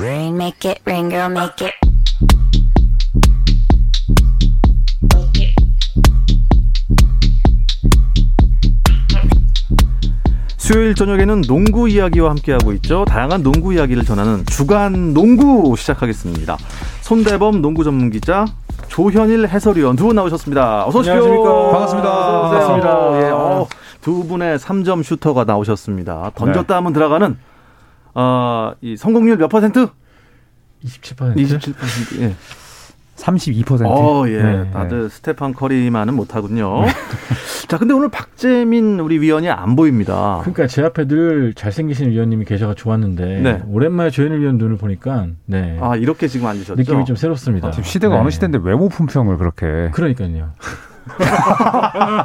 Rain, make it rain, girl, make it. 수요일 저녁에는 농구 이야기와 함께하고 있죠. 다양한 농구 이야기를 전하는 주간 농구 시작하겠습니다. 손대범 농구 전문 기자, 조현일 해설위원 두 분 나오셨습니다. 어서 오십시오. 안녕하십니까. 반갑습니다. 반갑습니다. 예, 어, 두 분의 3점 슈터가 나오셨습니다. 던졌다 하면 들어가는 어, 이 성공률 몇 퍼센트? 27%? 27%. 예. 32%. 어, 예. 네, 다들 스테판 커리만은 못하군요. 자, 근데 오늘 박재민 우리 위원이 안 보입니다. 그러니까 제 앞에 늘 잘생기신 위원님이 계셔가 좋았는데 네. 오랜만에 조현일 위원 눈을 보니까 네. 아, 이렇게 지금 앉으셨죠? 느낌이 좀 새롭습니다. 지금 시대가 네. 어느 시대인데 외모 품평을 그렇게 그러니까요.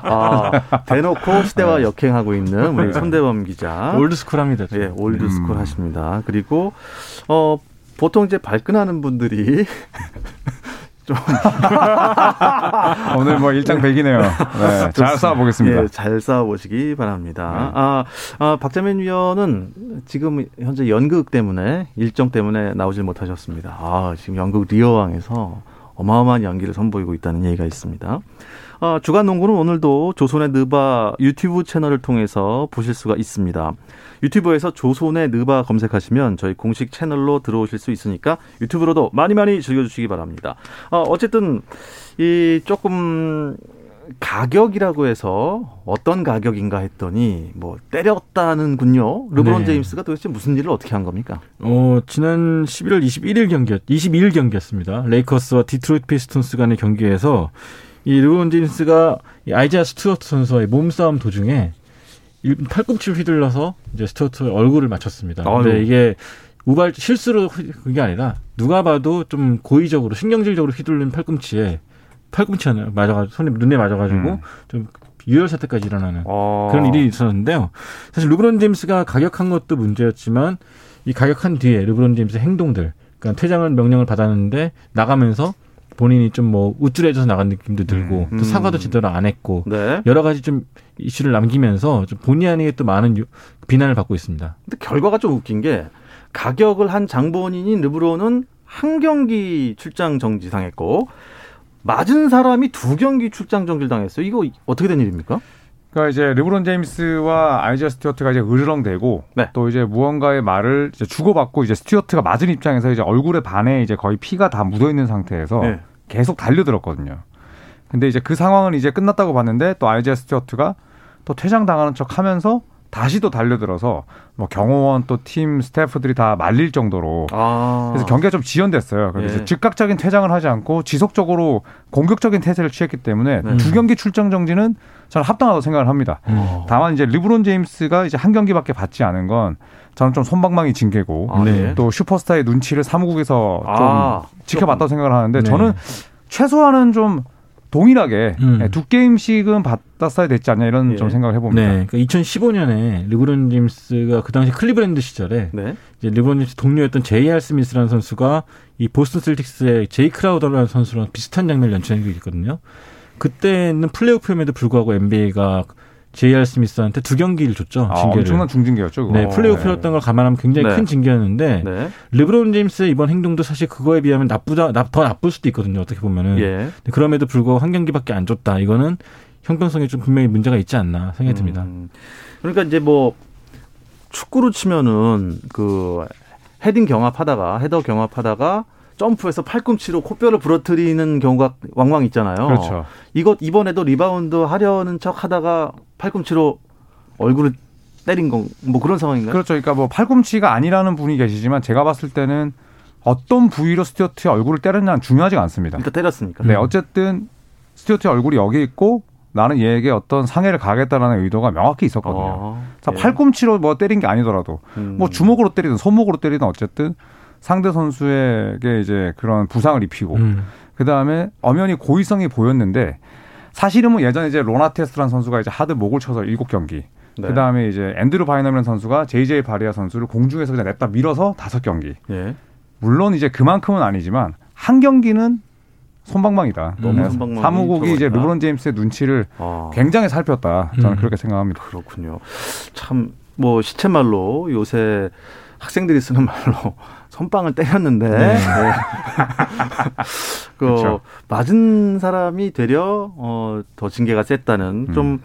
아, 대놓고 시대와 역행하고 있는 우리 손대범 기자. old school합니다. 예, old school 음. 하십니다. 그리고 어 보통 이제 발끈하는 분들이 오늘 뭐 일장백이네요. 네, 잘 싸워보겠습니다. 예, 잘 싸워보시기 바랍니다. 아, 아, 박재민 위원은 지금 현재 연극 때문에 일정 때문에 나오질 못하셨습니다. 아, 지금 연극 리어왕에서 어마어마한 연기를 선보이고 있다는 얘기가 있습니다. 아, 주간 농구는 오늘도 조선의 느바 유튜브 채널을 통해서 보실 수가 있습니다. 유튜브에서 조선의 느바 검색하시면 저희 공식 채널로 들어오실 수 있으니까 유튜브로도 많이 많이 즐겨주시기 바랍니다. 어, 어쨌든 이 조금 가격이라고 해서 어떤 가격인가 했더니 뭐 때렸다는군요. 르브론 네. 제임스가 도대체 무슨 일을 어떻게 한 겁니까? 어, 지난 11월 21일 경기였, 22일 경기였습니다. 레이커스와 디트로이트 피스톤스 간의 경기에서 이 르브론 제임스가 이 아이제아 스튜어트 선수와의 몸싸움 도중에 일- 팔꿈치를 휘둘러서 이제 스튜어트의 얼굴을 맞췄습니다. 근데. 이게 우발 실수로 휘- 그게 아니라 누가 봐도 좀 고의적으로 신경질적으로 휘둘린 팔꿈치에 팔꿈치 하나 맞아가지고 손에 눈에 맞아가지고 음. 좀 유혈 사태까지 일어나는 어. 그런 일이 있었는데요. 사실 르브론 제임스가 가격한 것도 문제였지만 이 가격한 뒤에 르브론 제임스의 행동들, 그러니까 퇴장을 명령을 받았는데 나가면서 본인이 좀 뭐 우쭐해져서 나간 느낌도 들고 음. 또 사과도 제대로 안 했고 네. 여러 가지 좀 이슈를 남기면서 좀 본의 아니게 또 많은 유- 비난을 받고 있습니다. 근데 결과가 좀 웃긴 게 가격을 한 장본인인 르브론은 한 경기 출장 정지 당했고 맞은 사람이 두 경기 출장 정지를 당했어요. 이거 어떻게 된 일입니까? 그러니까 이제 르브론 제임스와 아이제아 스튜어트가 이제 으르렁대고 네. 또 이제 무언가의 말을 이제 주고받고 이제 스튜어트가 맞은 입장에서 이제 얼굴에 반에 이제 거의 피가 다 묻어 있는 상태에서 네. 계속 달려들었거든요. 근데 이제 그 상황은 이제 끝났다고 봤는데 또 아이자 스튜어트가 또 퇴장 당하는 척 하면서 다시 또 달려들어서 뭐 경호원 또 팀 스태프들이 다 말릴 정도로 아. 그래서 경기가 좀 지연됐어요. 그래서 예. 즉각적인 퇴장을 하지 않고 지속적으로 공격적인 태세를 취했기 때문에 네. 두 경기 출장 정지는 저는 합당하다고 생각을 합니다. 어. 다만 이제 르브론 제임스가 이제 한 경기밖에 받지 않은 건 저는 좀 손방망이 징계고 아, 네. 또 슈퍼스타의 눈치를 사무국에서 좀 아, 지켜봤다고 생각을 하는데 네. 저는 최소한은 좀 동일하게 음. 네, 두 게임씩은 받았어야 됐지 않냐 이런 예. 좀 생각을 해봅니다. 네, 그러니까 2015년에 르브론 제임스가 그 당시 클리브랜드 시절에 네. 이제 르브론 제임스 동료였던 제이알 스미스라는 선수가 이 보스턴 셀틱스의 제이 크라우더라는 선수랑 비슷한 장면을 연출한 게 있거든요. 그때는 플레이오프임에도 불구하고 NBA가 제이알 스미스한테 두 경기를 줬죠. 아, 징계를. 엄청난 중징계였죠. 그거. 네, 플레이오프였던 걸 감안하면 굉장히 네. 큰 징계였는데 네. 르브론 제임스의 이번 행동도 사실 그거에 비하면 나쁘다, 나- 더 나쁠 수도 있거든요. 어떻게 보면은. 예. 그럼에도 불구하고 한 경기밖에 안 줬다. 이거는 형평성에 좀 분명히 문제가 있지 않나 생각이 듭니다. 음, 그러니까 이제 뭐 축구로 치면은 그 헤딩 경합하다가 헤더 경합하다가 점프해서 팔꿈치로 코뼈를 부러뜨리는 경우가 왕왕 있잖아요. 그렇죠. 이것 이번에도 리바운드 하려는 척 하다가 팔꿈치로 얼굴을 때린 건 뭐 그런 상황인가요? 그렇죠. 그러니까 뭐 팔꿈치가 아니라는 분이 계시지만 제가 봤을 때는 어떤 부위로 스튜어트의 얼굴을 때렸냐는 중요하지가 않습니다. 일단 때렸으니까. 네, 어쨌든 스튜어트의 얼굴이 여기 있고 나는 얘에게 어떤 상해를 가하겠다라는 의도가 명확히 있었거든요. 어, 자, 예. 팔꿈치로 뭐 때린 게 아니더라도 음. 뭐 주먹으로 때리든 손목으로 때리든 어쨌든 상대 선수에게 이제 그런 부상을 입히고 음. 그 다음에 엄연히 고의성이 보였는데 사실은 뭐 예전에 이제 론 아테스트라는 선수가 이제 하든 목을 쳐서 일곱 경기 네. 그 다음에 이제 앤드루 바이넘이란 선수가 제이제이 바레아 선수를 공중에서 그냥 냅다 밀어서 다섯 경기 예. 물론 이제 그만큼은 아니지만 한 경기는 손방망이다. 너무 네, 손방망이 사무국이 이제. 르브론 제임스의 눈치를 아. 굉장히 살폈다. 저는 음. 그렇게 생각합니다. 그렇군요. 참 뭐 시체말로 요새 학생들이 쓰는 말로 선빵을 때렸는데 네. 네. 그 그렇죠. 맞은 사람이 되려 어, 더 징계가 셌다는 음. 좀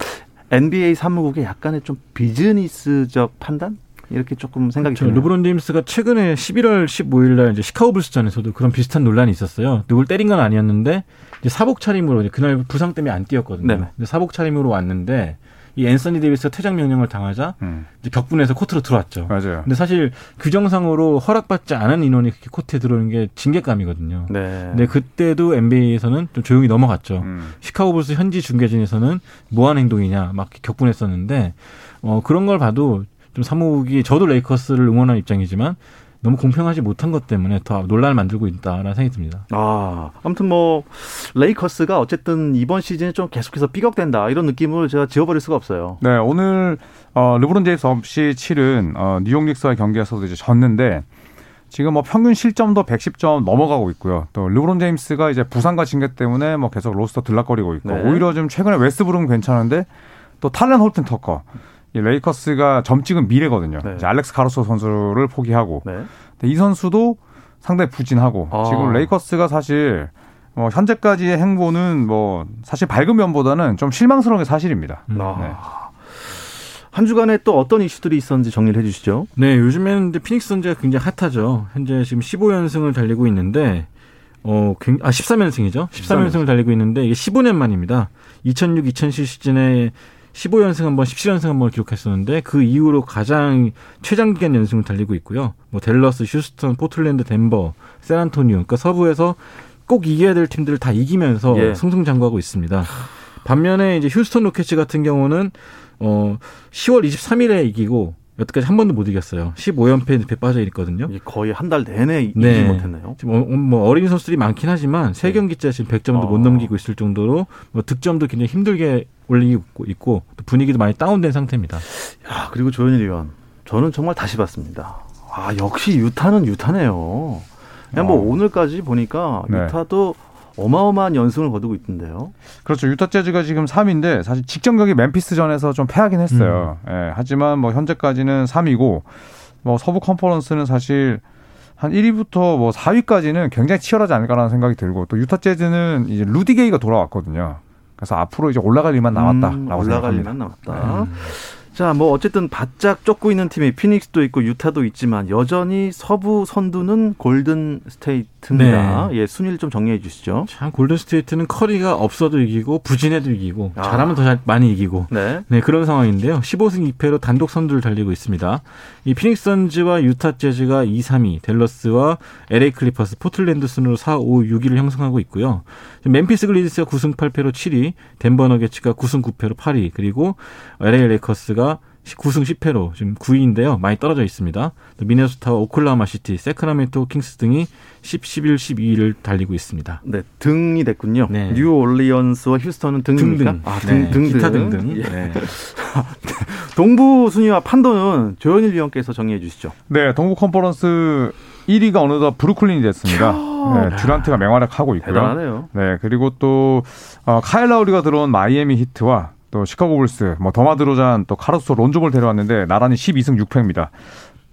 NBA 사무국의 약간의 좀 비즈니스적 판단 이렇게 조금 생각이 저 드네요. 르브론 제임스가 최근에 11월 15일 날 이제 시카고 불스전에서도 그런 비슷한 논란이 있었어요. 누굴 때린 건 아니었는데 사복 차림으로 이제 그날 부상 때문에 안 뛰었거든요. 네네. 근데 사복 차림으로 왔는데 이 앤서니 데이비스가 퇴장 명령을 당하자 음, 이제 격분해서 코트로 들어왔죠. 맞아요. 근데 사실 규정상으로 허락받지 않은 인원이 그렇게 코트에 들어오는 게 징계감이거든요. 네. 근데 그때도 NBA에서는 좀 조용히 넘어갔죠. 음. 시카고 불스 현지 중계진에서는 뭐한 행동이냐 막 격분했었는데 어 그런 걸 봐도 좀 사무국이 저도 레이커스를 응원하는 입장이지만 너무 공평하지 못한 것 때문에 더 논란을 만들고 있다라는 생각이 듭니다. 아, 아무튼 뭐 레이커스가 어쨌든 이번 시즌에 좀 계속해서 삐걱된다 이런 느낌을 제가 지워버릴 수가 없어요. 네, 오늘 어, 르브론 제임스 없이 치른 어, 뉴욕 닉스와의 경기에서도 이제 졌는데 지금 뭐 평균 실점도 110점 넘어가고 있고요. 또 르브론 제임스가 이제 부상과 징계 때문에 뭐 계속 로스터 들락거리고 있고 네. 오히려 좀 최근에 웨스트브룩은 괜찮은데 또 탈렌 홀튼 터커 이 레이커스가 점 찍은 미래거든요. 네. 이제 알렉스 카로소 선수를 포기하고 네. 근데 이 선수도 상당히 부진하고 아. 지금 레이커스가 사실 뭐 현재까지의 행보는 뭐 사실 밝은 면보다는 좀 실망스러운 게 사실입니다. 아. 네. 한 주간에 또 어떤 이슈들이 있었는지 정리를 해주시죠. 네, 요즘에는 이제 피닉스 선제가 굉장히 핫하죠. 현재 지금 15연승을 달리고 있는데 어, 굉- 아 13연승이죠. 13연승을 달리고 있는데 이게 15년 만입니다. 2006, 2007 시즌에 15연승 한 번, 17연승 한 번 기록했었는데 그 이후로 가장 최장 기간 연승을 달리고 있고요. 뭐 댈러스, 휴스턴, 포틀랜드, 덴버, 샌안토니오. 그러니까 서부에서 꼭 이겨야 될 팀들을 다 이기면서 예. 승승장구하고 있습니다. 반면에 이제 휴스턴 로켓츠 같은 경우는 어 10월 23일에 이기고 여태까지 한 번도 못 이겼어요. 15연패 늪에 빠져 있거든요. 거의 한 달 내내 이기지 네. 못했네요. 지금 어, 뭐 어린 선수들이 많긴 하지만 세 경기째 지금 100점도 어. 못 넘기고 있을 정도로 뭐 득점도 굉장히 힘들게 올리고 있고 또 분위기도 많이 다운된 상태입니다. 야, 그리고 조현일 의원. 저는 정말 다시 봤습니다. 아, 역시 유타는 유타네요. 그냥 뭐 어. 오늘까지 보니까 네. 유타도 어마어마한 연승을 거두고 있던데요. 그렇죠. 유타 재즈가 지금 3위인데 사실 직전 경기 멤피스전에서 좀 패하긴 했어요. 예, 하지만 뭐 현재까지는 3위고 뭐 서부 컨퍼런스는 사실 한 1위부터 뭐 4위까지는 굉장히 치열하지 않을까라는 생각이 들고 또 유타 재즈는 이제 루디 게이가 돌아왔거든요. 그래서 앞으로 이제 올라갈 일만 남았다라고 음, 올라갈 생각합니다. 일만 남았다. 자, 뭐 어쨌든 바짝 쫓고 있는 팀이 피닉스도 있고 유타도 있지만 여전히 서부 선두는 골든 스테이트입니다. 예, 순위를 좀 정리해 주시죠. 참 골든 스테이트는 커리가 없어도 이기고 부진해도 이기고 아. 잘하면 더 잘, 많이 이기고 네. 네, 그런 상황인데요. 15승 2패로 단독 선두를 달리고 있습니다. 이 피닉스 선즈와 유타 재즈가 2, 3위, 댈러스와 LA 클리퍼스, 포틀랜드 순으로 4, 5, 6위를 형성하고 있고요. 멤피스 그리즐리스가 9승 8패로 7위, 덴버 너게츠가 9승 9패로 8위, 그리고 LA 레이커스가 9승 10패로 지금 9위인데요. 많이 떨어져 있습니다. 또 미네소타와 오클라호마 시티, 새크라멘토 킹스 등이 10, 11, 12위를 달리고 있습니다. 네, 등이 됐군요. 네. 뉴 올리언스와 휴스턴은 등입니까? 등등. 아, 등, 네, 등, 기타 등. 등등. 예. 네. 동부 순위와 판도는 조현일 위원께서 정리해 주시죠. 네, 동부 컨퍼런스 1위가 어느덧 브루클린이 됐습니다. 네, 듀란트가 맹활약하고 있고요. 대단하네요. 네, 그리고 또 어, 카일 라우리가 들어온 마이애미 히트와 또 시카고 불스, 뭐 더마 드로잔, 또 카르소 론조 볼 데려왔는데 나란히 12승 6패입니다.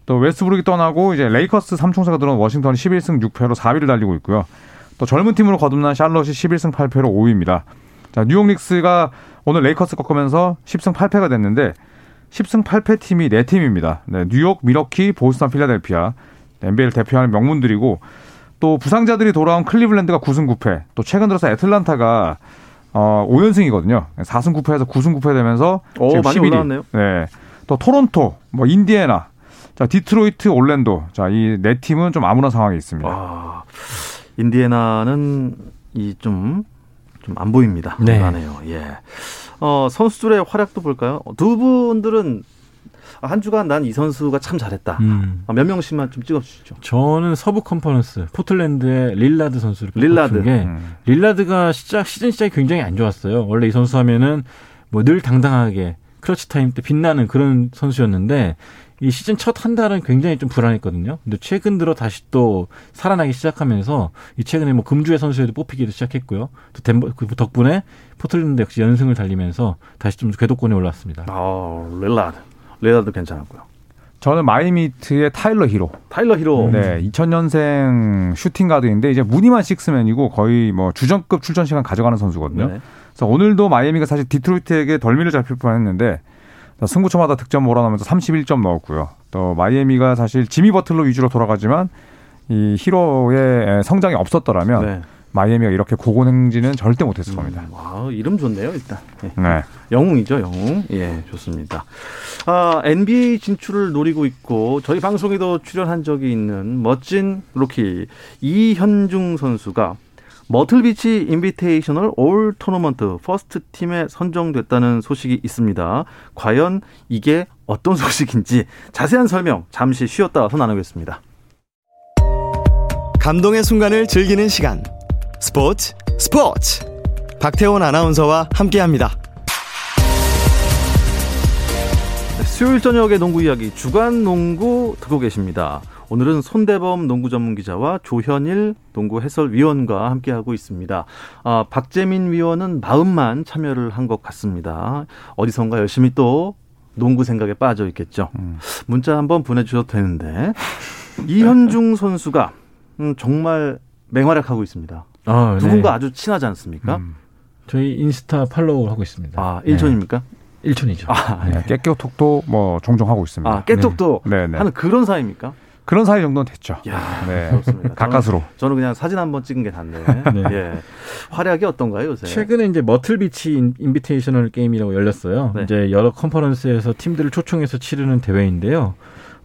또 웨스트브룩이 떠나고 이제 레이커스 삼총사가 들어온 워싱턴이 11승 6패로 4위를 달리고 있고요. 또 젊은 팀으로 거듭난 샬럿이 11승 8패로 5위입니다. 자, 뉴욕 닉스가 오늘 레이커스 꺾으면서 10승 8패가 됐는데 10승 8패 팀이 4팀입니다. 네, 뉴욕, 밀워키, 보스턴, 필라델피아. NBA를 대표하는 명문들이고 또 부상자들이 돌아온 클리블랜드가 9승 9패. 또 최근 들어서 애틀란타가 어 5연승이거든요. 4승 9패에서 9승 9패 되면서 오, 지금 많이 11위. 올라왔네요. 네. 또 토론토, 뭐 인디애나, 자 디트로이트, 올랜도. 자, 이 네 팀은 좀 암울한 상황에 있습니다. 아, 인디애나는 이 좀 좀 안 보입니다. 네. 불안해요. 예. 어, 선수들의 활약도 볼까요? 두 분들은 한 주간 난 이 선수가 참 잘했다. 음. 아, 몇 명씩만 좀 찍어주시죠. 저는 서부 컨퍼런스 포틀랜드의 릴라드 선수를 릴라드. 릴라드. 게 음. 릴라드가 시작 시즌 시작이 굉장히 안 좋았어요. 원래 이 선수 하면은 뭐 늘 당당하게 clutch time 때 빛나는 그런 선수였는데 이 시즌 첫 한 달은 굉장히 좀 불안했거든요. 근데 최근 들어 다시 또 살아나기 시작하면서 이 최근에 뭐 금주의 선수에도 뽑히기도 시작했고요. 또 덴버 그 덕분에 포틀랜드 역시 연승을 달리면서 다시 좀 궤도권에 올랐습니다. 아, 릴라드. 릴라드 괜찮았고요. 저는 마이애미 히트의 타일러 히로. 타일러 히로. 네, 2000년생 슈팅 가드인데 이제 무늬만 식스맨이고 거의 뭐 주전급 출전 시간 가져가는 선수거든요. 네. 그래서 오늘도 마이애미가 사실 디트로이트에게 덜미를 잡힐 뻔했는데 승부처마다 득점 몰아넣으면서 31점 넣었고요. 또 마이애미가 사실 지미 버틀러 위주로 돌아가지만 이 히로의 성장이 없었더라면 네. 마이애미가 이렇게 고공행진은 절대 못했을 겁니다. 음, 와, 이름 좋네요, 일단. 예. 네. 영웅이죠, 영웅. 예, 좋습니다. 아, NBA 진출을 노리고 있고 저희 방송에도 출연한 적이 있는 멋진 루키 이현중 선수가 머틀비치 인비테이셔널 all tournament first team에 선정됐다는 소식이 있습니다. 과연 이게 어떤 소식인지 자세한 설명 잠시 쉬었다 와서 나누겠습니다. 감동의 순간을 즐기는 시간. 스포츠 스포츠. 박태원 아나운서와 함께합니다. 네, 수요일 저녁의 농구 이야기 주간 농구 듣고 계십니다. 오늘은 손대범 농구 전문 기자와 조현일 농구 해설위원과 함께하고 있습니다. 아, 박재민 위원은 마음만 참여를 한 것 같습니다. 어디선가 열심히 또 농구 생각에 빠져 있겠죠. 음. 문자 한번 보내주셔도 되는데 이현중 선수가 음, 정말 맹활약하고 있습니다. 아, 두 분과 네. 아주 친하지 않습니까? 음. 저희 인스타 팔로우 하고 있습니다. 아, 일촌입니까? 일촌이죠. 아, 네, 깨톡도 뭐 종종 하고 있습니다. 아, 깨톡도 네, 네. 하는 그런 사이입니까? 그런 사이 정도는 됐죠. 야, 네. 그렇습니다. 가까스로. 저는, 저는 그냥 사진 한번 찍은 게 단데. 네. 예. 활약이 어떤가요, 요새? 최근에 이제 머틀비치 인- 인비테이셔널 게임이라고 열렸어요. 네. 이제 여러 컨퍼런스에서 팀들을 초청해서 치르는 대회인데요.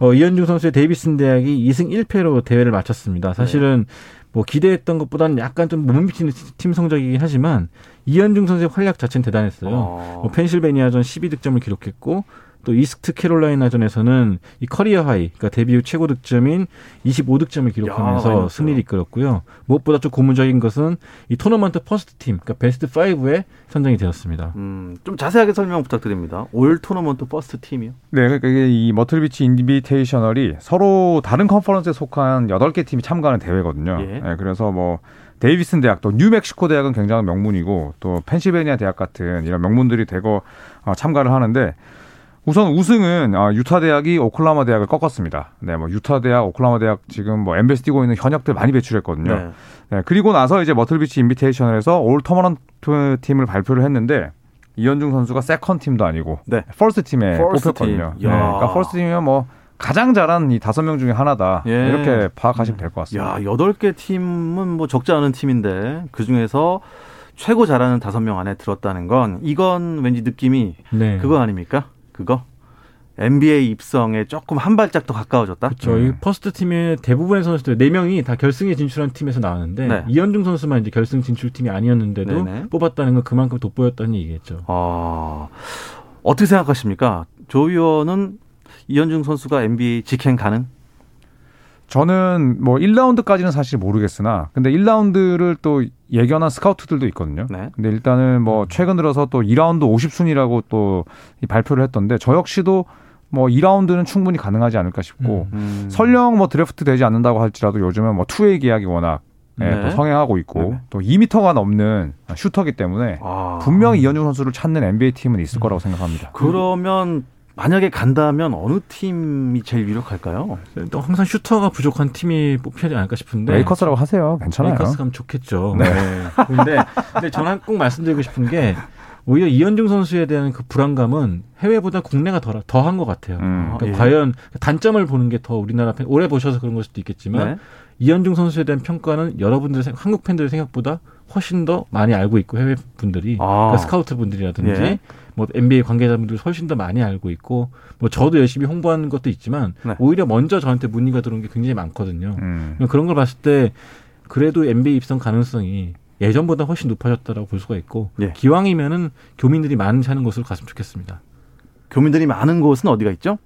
어, 이현중 선수의 데이비슨 대학이 2승 1패로 대회를 마쳤습니다. 사실은 뭐 기대했던 것보다는 약간 좀 못 미치는 팀 성적이긴 하지만 이현중 선수의 활약 자체는 대단했어요. 어. 뭐 펜실베니아전 12득점을 기록했고 또 이스트 캐롤라이나전에서는 이 career high, 그러니까 데뷔 후 최고 득점인 25득점을 야, 기록하면서 많이 승리를 이끌었고요. 무엇보다 좀 고무적인 것은 이 토너먼트 first team, 그러니까 베스트 5에 선정이 되었습니다. 음, 좀 자세하게 설명 부탁드립니다. all tournament first team이요? 네, 그러니까 이게 이 머틀비치 인비테이셔널이 서로 다른 컨퍼런스에 속한 8개 팀이 참가하는 대회거든요. 예. 네, 그래서 뭐 데이비슨 대학, 또 뉴멕시코 대학은 굉장한 명문이고 또 펜실베니아 대학 같은 이런 명문들이 대거 어, 참가를 하는데 우선 우승은 어, 유타 대학이 오클라호마 대학을 꺾었습니다. 네, 뭐 유타 대학, 오클라호마 대학 지금 뭐 NBA에서 뛰고 있는 현역들 많이 배출했거든요. 네. 네, 그리고 나서 이제 머틀비치 인비테이셔널에서 all tournament team을 발표를 했는데 이현중 선수가 second team도 아니고 네. first team에 first 뽑혔거든요. 팀. 네, 야. 그러니까 first team이면 뭐 가장 잘한 이 다섯 명 중에 하나다 예. 이렇게 파악하시면 될 것 같습니다. 야, 여덟 개 팀은 뭐 적지 않은 팀인데 그 중에서 최고 잘하는 다섯 명 안에 들었다는 건 이건 왠지 느낌이 네. 그거 아닙니까? 그거? NBA 입성에 조금 한 발짝 더 가까워졌다? 저희 음. first team의 대부분의 선수들 네 명이 다 결승에 진출한 팀에서 나왔는데 네. 이현중 선수만 이제 결승 진출 팀이 아니었는데도 네네. 뽑았다는 건 그만큼 돋보였다는 얘기겠죠. 아, 어떻게 생각하십니까? 조 의원은 이현중 선수가 NBA 직행 가능? 저는 뭐 1라운드까지는 사실 모르겠으나 근데 1라운드를 또 예견한 스카우트들도 있거든요. 네. 근데 일단은 뭐 최근 들어서 또 2라운드 50순위라고 또이 발표를 했던데 저 역시도 뭐 2라운드는 충분히 가능하지 않을까 싶고 음. 설령 뭐 드래프트 되지 않는다고 할지라도 요즘은 뭐 two-way 계약이 워낙 예, 네. 또 성행하고 있고 네네. 또 2미터가 넘는 슈터기 때문에 아. 분명히 이현중 선수를 찾는 NBA 팀은 있을 거라고 생각합니다. 그러면 만약에 간다면 어느 팀이 제일 유력할까요? 또 항상 슈터가 부족한 팀이 되지 않을까 싶은데 레이커스라고 하세요. 괜찮아요. 레이커스 가면 좋겠죠. 네. 근데 근데 저는 꼭 말씀드리고 싶은 게 오히려 이현중 선수에 대한 그 불안감은 해외보다 국내가 더 더한 것 같아요. 음. 그러니까 예. 과연 단점을 보는 게 더 우리나라 팬 오래 보셔서 그런 걸 수도 있겠지만 네. 이현중 선수에 대한 평가는 여러분들 생- 한국 팬들 생각보다 훨씬 더 많이 알고 있고 해외 분들이 아. 그러니까 스카우트 분들이라든지 예. 뭐 NBA 관계자분들 훨씬 더 많이 알고 있고 뭐 저도 열심히 홍보하는 것도 있지만 네. 오히려 먼저 저한테 문의가 들어온 게 굉장히 많거든요. 음. 그런 걸 봤을 때 그래도 NBA 입성 가능성이 예전보다 훨씬 높아졌다라고 볼 수가 있고 예. 기왕이면은 교민들이 많이 사는 곳으로 갔으면 좋겠습니다. 교민들이 많은 곳은 어디가 있죠?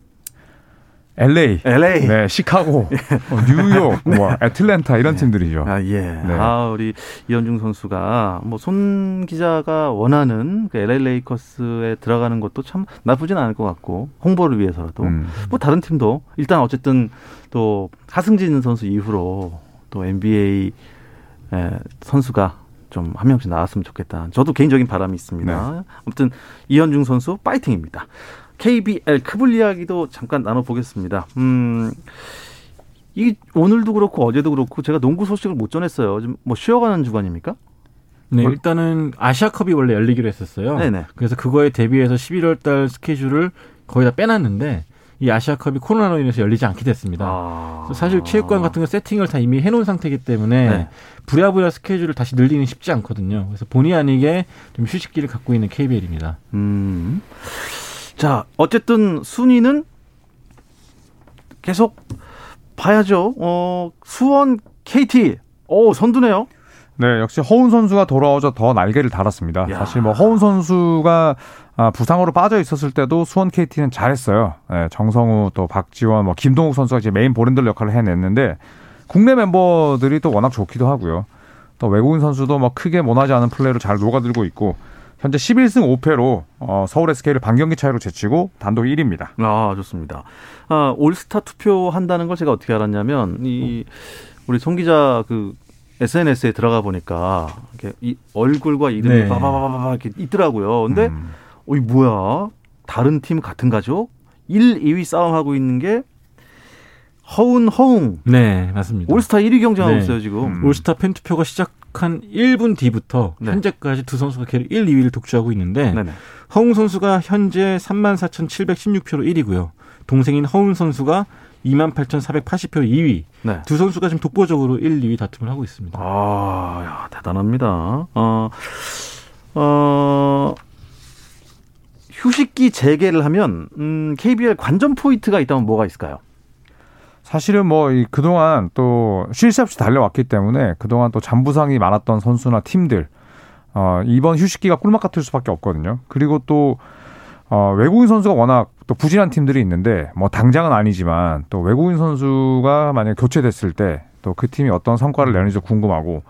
LA, LA. 네, 시카고, 어, 뉴욕, 뭐 애틀랜타 이런 팀들이죠. 아, 예. 네. 아, 우리 이현중 선수가 뭐 손 기자가 원하는 그 LA 레이커스에 들어가는 것도 참 나쁘진 않을 것 같고 홍보를 위해서라도 음. 뭐 다른 팀도 일단 어쨌든 또 하승진 선수 이후로 또 NBA 에, 선수가 좀 한 명씩 나왔으면 좋겠다. 저도 개인적인 바람이 있습니다. 네. 아무튼 이현중 선수 파이팅입니다. KBL 크블 이야기도 잠깐 나눠보겠습니다. 음, 이 오늘도 그렇고 어제도 그렇고 제가 농구 소식을 못 전했어요. 좀 뭐 쉬어가는 주간입니까? 네, 뭐- 일단은 아시아컵이 원래 열리기로 했었어요. 네네. 그래서 그거에 대비해서 11월 달 스케줄을 거의 다 빼놨는데 이 아시아컵이 코로나로 인해서 열리지 않게 됐습니다. 아. 사실 체육관 같은 거 세팅을 다 이미 해놓은 상태이기 때문에 네. 부랴부랴 스케줄을 다시 늘리는 쉽지 않거든요. 그래서 본의 아니게 좀 휴식기를 갖고 있는 KBL입니다. 음. 자, 어쨌든 순위는 계속 봐야죠. 어, 수원 KT. 오, 선두네요. 네, 역시 허운 선수가 돌아오자 더 날개를 달았습니다. 야. 사실 뭐 허운 선수가 아, 부상으로 빠져 있었을 때도 수원 KT는 잘했어요. 네, 정성우 또 박지원, 뭐 김동욱 선수가 이제 메인 보랜들 역할을 해냈는데 국내 멤버들이 또 워낙 좋기도 하고요. 또 외국인 선수도 뭐 크게 못하지 않은 플레이로 잘 녹아들고 있고 현재 11승 5패로 어, 서울 SK를 반경기 차이로 제치고 단독 1위입니다. 아, 좋습니다. 아, 올스타 투표한다는 걸 제가 어떻게 알았냐면 이 우리 송 기자 그 SNS에 들어가 보니까 이렇게 이 얼굴과 이름이 네. 바바바바바 이렇게 있더라고요. 근데 음. 어, 이 뭐야? 다른 팀 같은 가족? 1, 2위 싸움하고 있는 게 허운 허웅. 네, 맞습니다. 올스타 1위 경쟁하고 네. 있어요, 지금. 음. 올스타 팬 투표가 시작한 1분 뒤부터 네. 현재까지 두 선수가 계속 1, 2위를 독주하고 있는데 네네. 허웅 선수가 현재 34,716표로 1위고요. 동생인 허운 선수가 28,480표로 2위. 네. 두 선수가 지금 독보적으로 1, 2위 다툼을 하고 있습니다. 아, 야, 대단합니다. 어, 어, 휴식기 재개를 하면, 음, KBL 관전 포인트가 있다면 뭐가 있을까요? 사실은 뭐 이 그동안 또 쉴 새 없이 달려왔기 때문에 그동안 또 잔부상이 많았던 선수나 팀들 어 이번 휴식기가 꿀맛 같을 수밖에 없거든요. 그리고 또 어, 외국인 선수가 워낙 또 부진한 팀들이 있는데 뭐 당장은 아니지만 또 외국인 선수가 만약 교체됐을 때 또 그 팀이 어떤 성과를 내는지 궁금하고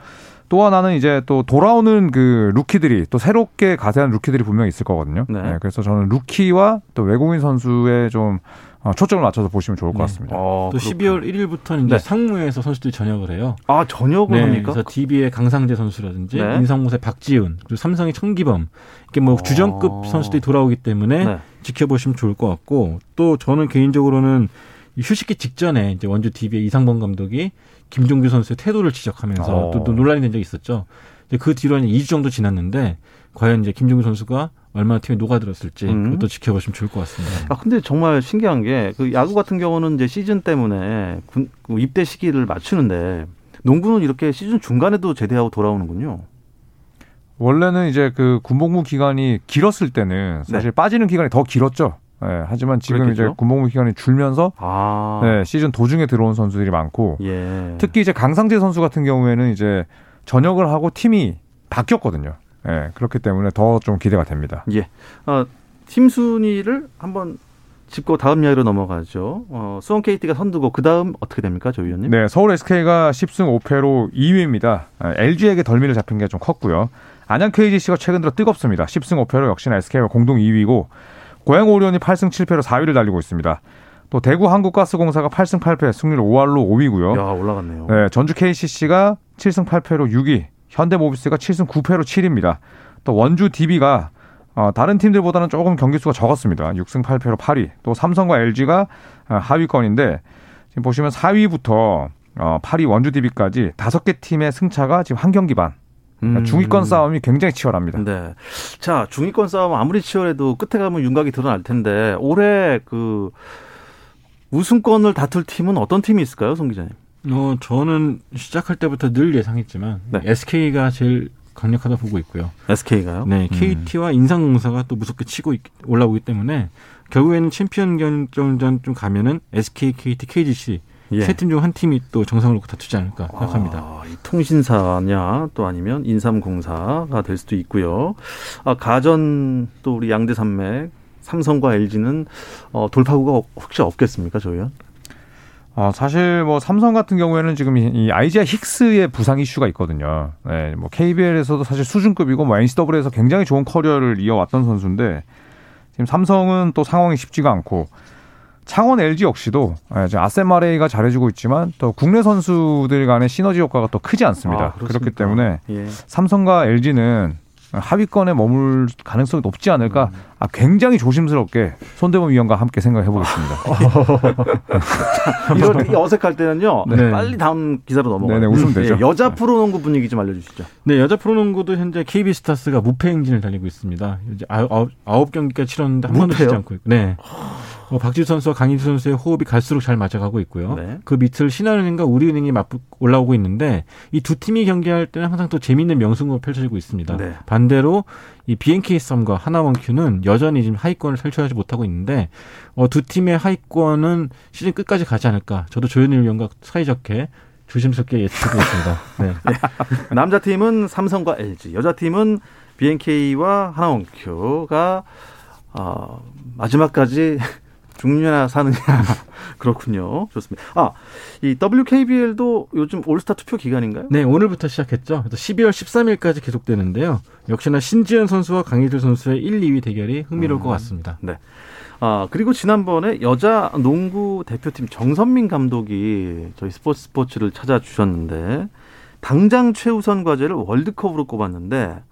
또 하나는 이제 또 돌아오는 그 루키들이 또 새롭게 가세한 루키들이 분명히 있을 거거든요. 네. 네, 그래서 저는 루키와 또 외국인 선수에 좀 어, 초점을 맞춰서 보시면 좋을 것 네. 같습니다. 어, 또 그렇군요. 12월 1일부터는 이제 네. 상무에서 선수들이 전역을 해요. 아, 저녁을 네, 합니까? 그래서 DB의 강상재 선수라든지 네. 인상무새 박지훈 그리고 삼성의 청기범 이렇게 뭐 어. 주전급 선수들이 돌아오기 때문에 네. 지켜보시면 좋을 것 같고 또 저는 개인적으로는 이 휴식기 직전에 이제 원주 DB의 이상범 감독이 김종규 선수의 태도를 지적하면서 어. 또, 또 논란이 된 적이 있었죠. 이제 그 뒤로 한 2주 정도 지났는데 과연 이제 김종규 선수가 얼마나 팀에 녹아들었을지 음. 그것도 지켜보시면 좋을 것 같습니다. 아, 근데 정말 신기한 게, 그 야구 같은 경우는 이제 시즌 때문에 군, 그 입대 시기를 맞추는데, 농구는 이렇게 시즌 중간에도 제대하고 돌아오는군요. 원래는 이제 그 군복무 기간이 길었을 때는 사실 빠지는 기간이 더 길었죠. 예, 하지만 지금 네. 그랬겠죠. 이제 군복무 기간이 줄면서 아. 네, 시즌 도중에 들어온 선수들이 많고 예. 특히 이제 강상재 선수 같은 경우에는 이제 전역을 하고 팀이 바뀌었거든요. 예, 그렇기 때문에 더 좀 기대가 됩니다. 예. 어, 팀 순위를 한번 짚고 다음 이야기로 넘어가죠. 어, 수원 KT가 선두고 그 다음 어떻게 됩니까, 조 위원님? 네, 서울 SK가 10승 5패로 2위입니다. LG에게 덜미를 잡힌 게 좀 컸고요. 안양 KGC가 최근 들어 뜨겁습니다. 10승 5패로 역시나 SK가 공동 2위고 고양 오리온이 8승 7패로 4위를 달리고 있습니다. 또 대구 한국가스공사가 8승 8패 승률 5할로 5위고요. 야 올라갔네요. 네, 전주 KCC가 7승 8패로 6위, 현대모비스가 7승 9패로 7위입니다. 또 원주 DB가 어, 다른 팀들보다는 조금 경기 수가 적었습니다. 6승 8패로 8위. 또 삼성과 LG가 어, 하위권인데 지금 보시면 4위부터 어, 8위 원주 DB까지 다섯 개 팀의 승차가 지금 한 경기 반. 그러니까 음. 중위권 싸움이 굉장히 치열합니다. 네. 자 중위권 싸움 아무리 치열해도 끝에 가면 윤곽이 드러날 텐데 올해 그 우승권을 다툴 팀은 어떤 팀이 있을까요, 송 기자님? 어, 저는 시작할 때부터 늘 예상했지만 네. SK가 제일 강력하다 보고 있고요. SK가요? 네, 음. KT와 인상공사가 또 무섭게 치고 있- 올라오기 때문에 결국에는 챔피언 결정전 좀 가면은 SK, KT, KGC 예. 세팀 중 한 팀이 또 정상을 놓고 다투지 않을까 생각합니다. 아, 이 통신사냐 또 아니면 인삼공사가 될 수도 있고요. 아, 가전 또 우리 양대 산맥 삼성과 LG는 어, 돌파구가 혹시 없겠습니까, 조 의원? 어, 사실 뭐 삼성 같은 경우에는 지금 이, 이 아이지아 힉스의 부상 이슈가 있거든요. 네, 뭐 KBL에서도 사실 수준급이고 뭐 NCAA에서 굉장히 좋은 커리어를 이어왔던 선수인데 지금 삼성은 또 상황이 쉽지가 않고 창원 LG 역시도 예, 지금 아셈마레이가 잘해주고 있지만 또 국내 선수들 간의 시너지 효과가 또 크지 않습니다. 아, 그렇기? 때문에 예. 삼성과 LG는 하위권에 머물 가능성이 높지 않을까. 음. 아, 굉장히 조심스럽게 손대범 위원과 함께 생각해 보겠습니다. 이런 이 어색할 때는요. 네. 빨리 다음 기사로 넘어가요. 네네, 웃으면 되죠. 예, 여자 프로농구 분위기 좀 알려주시죠. 네, 여자 프로농구도 현재 KB 스타스가 무패 행진을 달리고 있습니다. 이제 아홉, 아홉, 경기까지 치렀는데 한 번도 무패요? 지지 않고 있고. 네. 어, 박지수 선수와 강희수 선수의 호흡이 갈수록 잘 맞아가고 있고요. 네. 그 밑을 신한은행과 우리은행이 맞붙 올라오고 있는데 이 두 팀이 경기할 때는 항상 또 재밌는 명승부가 펼쳐지고 있습니다. 네. 반대로 이 BNK 썸과 하나원큐는 여전히 지금 하위권을 탈출하지 못하고 있는데 어, 두 팀의 하위권은 시즌 끝까지 가지 않을까. 저도 조현일 위원과 사이좋게 조심스럽게 예측하고 있습니다. 네. 남자 팀은 삼성과 LG, 여자 팀은 BNK와 하나원큐가 어, 마지막까지 죽느냐 사느냐 그렇군요. 좋습니다. 아, 이 WKBL도 요즘 올스타 투표 기간인가요? 네, 오늘부터 시작했죠. 그래서 12월 13일까지 계속되는데요. 역시나 신지현 선수와 강희들 선수의 1, 2위 대결이 흥미로울 것 같습니다. 아, 그리고 지난번에 여자 농구 대표팀 정선민 감독이 저희 스포츠 스포츠를 찾아주셨는데 당장 최우선 과제를 월드컵으로 꼽았는데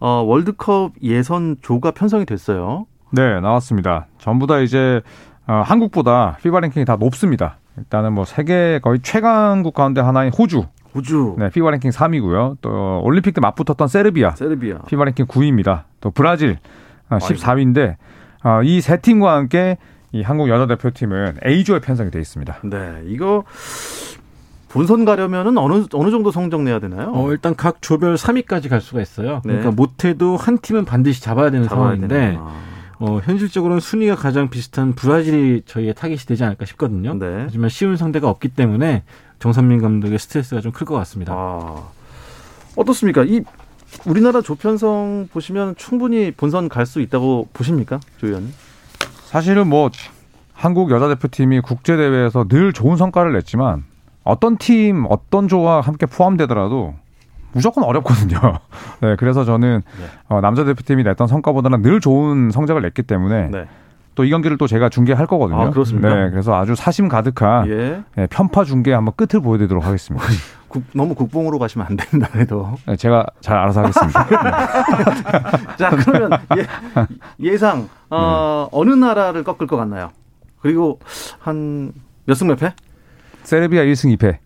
어, 월드컵 예선 조가 편성이 됐어요. 네, 나왔습니다. 전부 다 이제 어, 한국보다 피바 랭킹이 다 높습니다. 일단은 뭐 세계 거의 최강국 가운데 하나인 호주, 우주, 네, 피바 랭킹 3위고요. 또 올림픽 때 맞붙었던 세르비아, 세르비아. 피바 랭킹 9위입니다. 또 브라질 어, 14위인데 어, 이세 팀과 함께 이 한국 여자 대표팀은 A조에 편성이 되어 있습니다. 네, 이거 본선 가려면은 어느 어느 정도 성적 내야 되나요? 어, 일단 각 조별 3위까지 갈 수가 있어요. 네. 그러니까 못해도 한 팀은 반드시 잡아야 되는 잡아야 상황인데 되는구나. 어, 현실적으로는 순위가 가장 비슷한 브라질이 저희의 타깃이 되지 않을까 싶거든요. 네. 하지만 쉬운 상대가 없기 때문에 정선민 감독의 스트레스가 좀 클 것 같습니다. 아, 어떻습니까? 이 우리나라 조편성 보시면 충분히 본선 갈 수 있다고 보십니까, 조 의원님? 사실은 뭐 한국 여자 대표팀이 국제 대회에서 늘 좋은 성과를 냈지만 어떤 팀, 어떤 조와 함께 포함되더라도 무조건 어렵거든요. 네, 그래서 저는 네. 어, 남자 대표팀이 냈던 성과보다는 늘 좋은 성적을 냈기 때문에 네. 또이 경기를 또 제가 중계할 거거든요. 아, 그렇습니까? 네, 그래서 아주 사심 가득한 예. 네, 편파 중계 한번 끝을 보여드리도록 하겠습니다. 국- 너무 국뽕으로 가시면 안 됩니다, 그래도. 네, 제가 잘 알아서 하겠습니다. 자, 그러면 예, 상 어, 어느 나라를 꺾을 것 같나요? 그리고 한 몇 승 몇 패? 세르비아 1승 2패.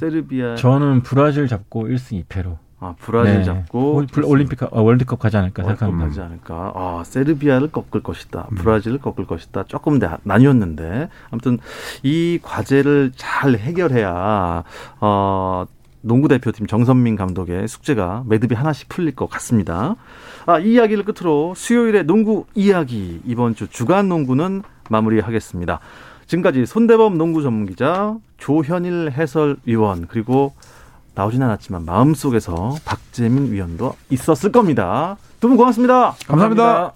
세르비아, 저는 브라질 잡고 1승 2패로 아, 브라질 네. 잡고 올- 올림픽 어, 월드컵 가지 않을까 월드컵 생각합니다. 가지 않을까. 아, 세르비아를 꺾을 것이다. 브라질을 꺾을 것이다. 조금 나- 나뉘었는데 아무튼 이 과제를 잘 해결해야 어 농구 대표팀 정선민 감독의 숙제가 매듭이 하나씩 풀릴 것 같습니다. 아, 이 이야기를 끝으로 수요일에 농구 이야기 이번 주 주간 농구는 마무리하겠습니다. 지금까지 손대범 농구 전문 기자, 조현일 해설위원 그리고 나오진 않았지만 마음속에서 박재민 위원도 있었을 겁니다. 두 분 고맙습니다. 감사합니다.